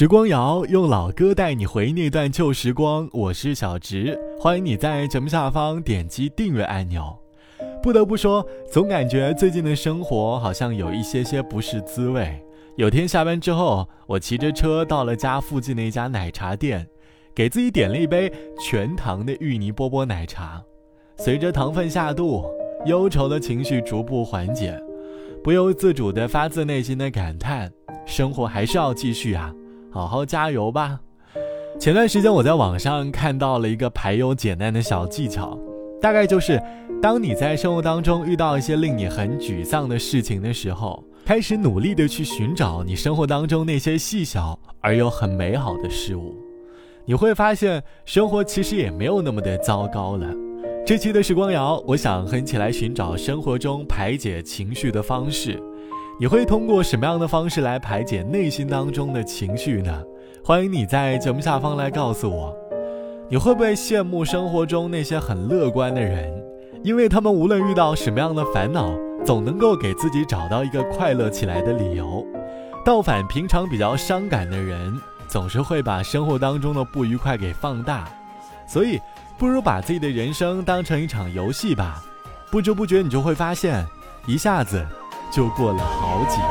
时光谣用老歌带你回那段旧时光，我是小植，欢迎你在节目下方点击订阅按钮。不得不说，总感觉最近的生活好像有一些些不是滋味。有天下班之后，我骑着车到了家附近的一家奶茶店，给自己点了一杯全糖的芋泥波波奶茶。随着糖分下肚，忧愁的情绪逐步缓解，不由自主地发自内心的感叹：生活还是要继续啊！好好加油吧！前段时间我在网上看到了一个排忧解难的小技巧，大概就是，当你在生活当中遇到一些令你很沮丧的事情的时候，开始努力的去寻找你生活当中那些细小而又很美好的事物，你会发现生活其实也没有那么的糟糕了。这期的时光谣，我想和你一起来寻找生活中排解情绪的方式。你会通过什么样的方式来排解内心当中的情绪呢？欢迎你在节目下方来告诉我。你会不会羡慕生活中那些很乐观的人？因为他们无论遇到什么样的烦恼，总能够给自己找到一个快乐起来的理由。倒反平常比较伤感的人，总是会把生活当中的不愉快给放大。所以，不如把自己的人生当成一场游戏吧。不知不觉，你就会发现，一下子。就过了好几年。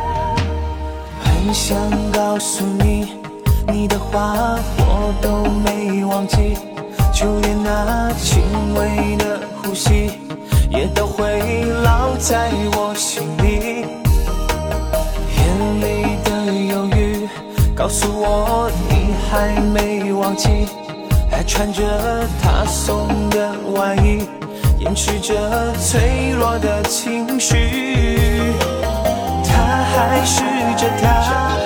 很想告诉你，你的话我都没忘记，就连那轻微的呼吸，也都会烙在我心里。眼里的犹豫，告诉我你还没忘记，穿着他送的外衣，掩饰着脆弱的情绪。他还试着，他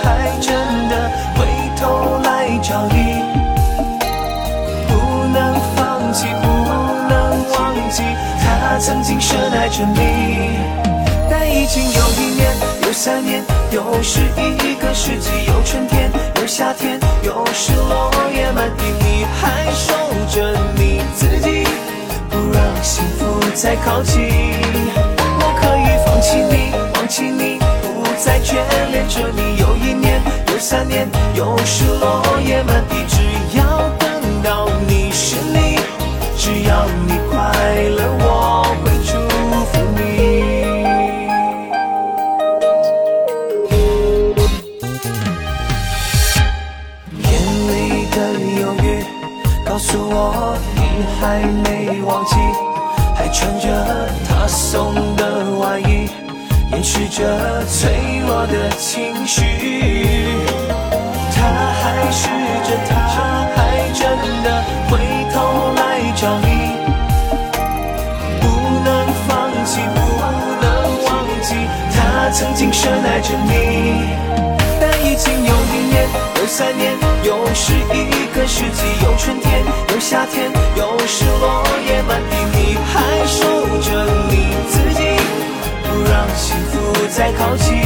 还真的回头来找你，不能放弃，不能忘记，他曾经深爱着你。但已经有一年，有三年，又是一个世纪，有春天，夏天，又是落叶满地，你还守着你自己，不让幸福再靠近。我可以放弃你，忘记你。不再眷恋着你，又一年，又三年，又是落叶满地。掩饰着脆弱的情绪，他还试着，他还真的回头来找你，不能放弃，不能忘记，他曾经深爱着你。但已经有一年，有三年，又是一个世纪，有春天，有夏天，又是落叶满地，你还守着你自己。不让幸福再靠近，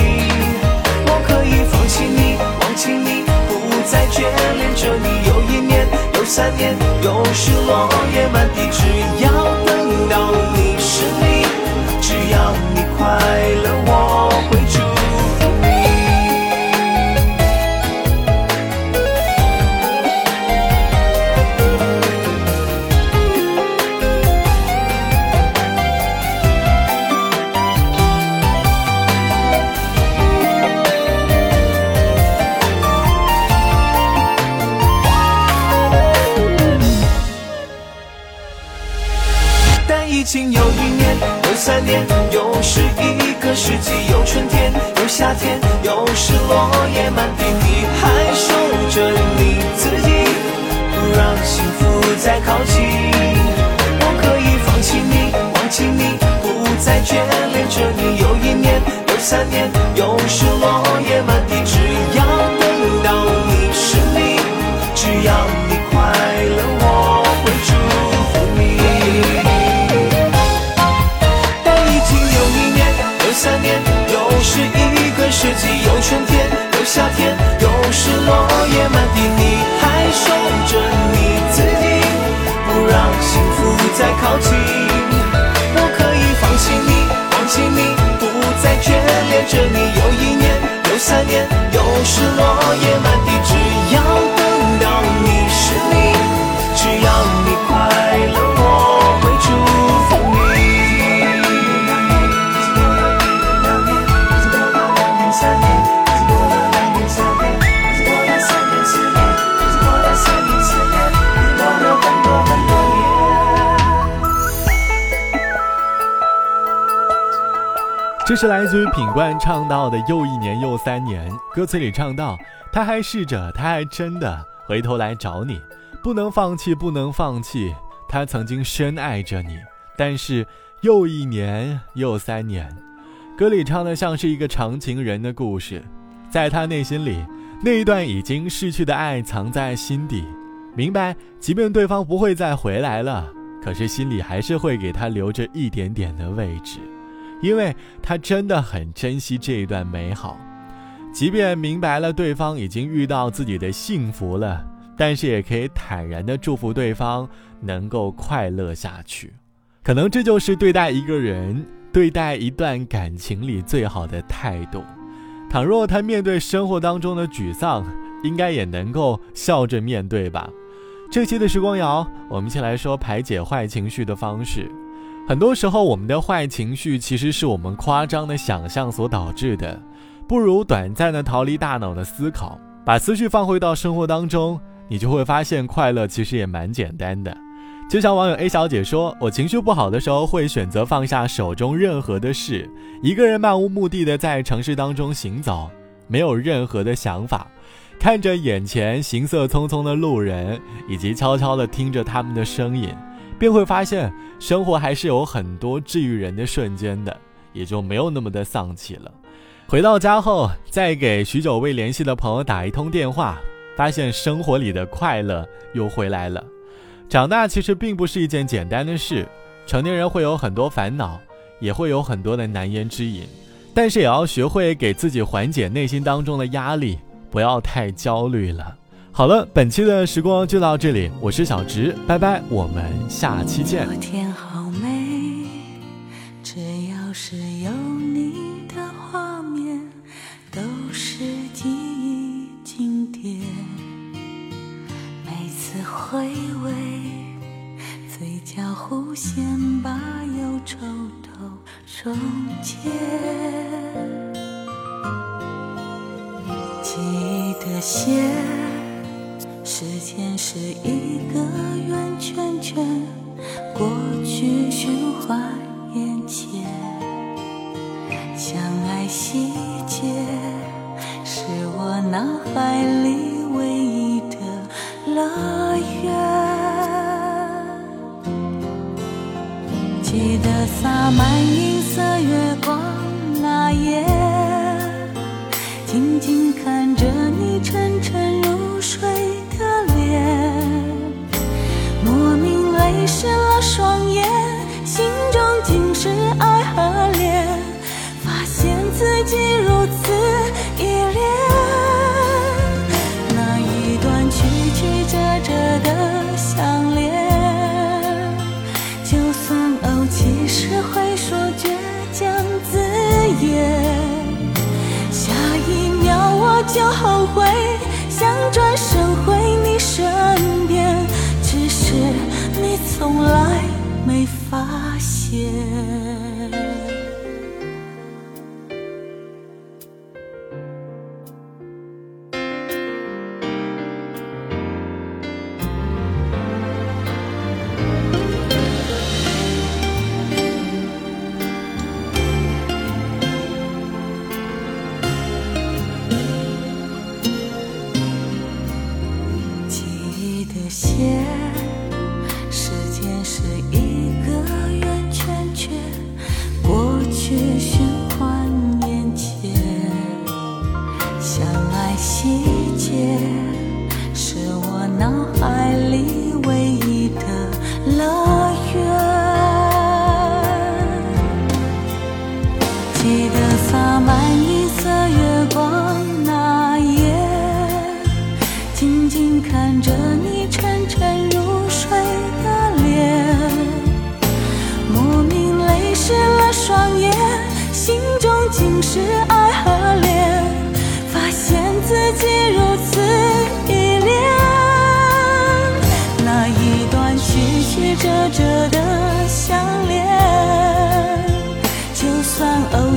我可以放弃你，忘记你，不再眷恋着你。有一年，又三年，又是落叶满地，只要已经有一年，有三年，又是一个世纪。有春天，有夏天，又是落叶满地。你还守着你自己，不让幸福再靠近。我可以放弃你，忘记你，不再眷恋着你。有一年，有三年，又是是落叶满是来自于品冠唱到的又一年又三年，歌词里唱到，他还试着，他还真的回头来找你，不能放弃，不能放弃，他曾经深爱着你，但是又一年又三年，歌里唱的像是一个长情人的故事，在他内心里，那一段已经逝去的爱藏在心底，明白，即便对方不会再回来了，可是心里还是会给他留着一点点的位置。因为他真的很珍惜这一段美好，即便明白了对方已经遇到自己的幸福了，但是也可以坦然的祝福对方能够快乐下去。可能这就是对待一个人、对待一段感情里最好的态度。倘若他面对生活当中的沮丧，应该也能够笑着面对吧。这期的时光谣，我们先来说排解坏情绪的方式。很多时候，我们的坏情绪其实是我们夸张的想象所导致的。不如短暂的逃离大脑的思考，把思绪放回到生活当中，你就会发现快乐其实也蛮简单的。就像网友 A 小姐说：“我情绪不好的时候，会选择放下手中任何的事，一个人漫无目的的在城市当中行走，没有任何的想法，看着眼前行色匆匆的路人，以及悄悄的听着他们的声音。”便会发现，生活还是有很多治愈人的瞬间的，也就没有那么的丧气了。回到家后，再给许久未联系的朋友打一通电话，发现生活里的快乐又回来了。长大其实并不是一件简单的事，成年人会有很多烦恼，也会有很多的难言之隐，但是也要学会给自己缓解内心当中的压力，不要太焦虑了。好了，本期的时光就到这里，我是小直，拜拜，我们下期见。昨天好美，只要是有你的画面，都是记忆经典。每次回味，嘴角弧线把忧愁都溶解。记忆的线。是一个圆圈圈，过去循环眼前，相爱细节是我脑海里唯一的乐园。记得洒满银色月光那夜，静静看着你沉爱和恋，发现自己如此依恋。那一段曲曲折折的相恋，就算怄气时会说倔强字眼，下一秒我就后悔，想转身回你身边，只是。你从来没发现。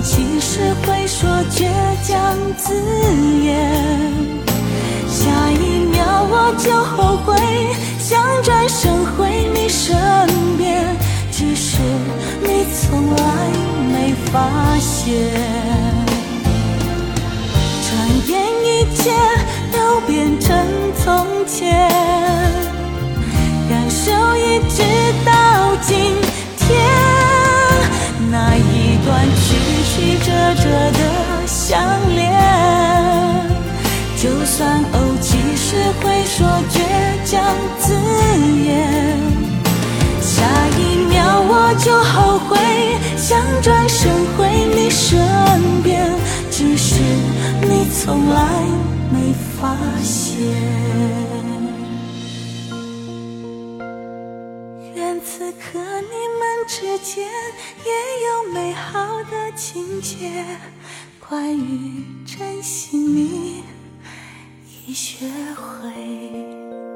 其实会说倔强字眼，下一秒我就后悔，想转身回你身边，只是你从来没。发现。转眼一切都变成倔强字眼。下一秒我就后悔，想转身回你身边，只是你从来没发现。愿此刻你们之间也有美好的情节，关于珍惜你已学会。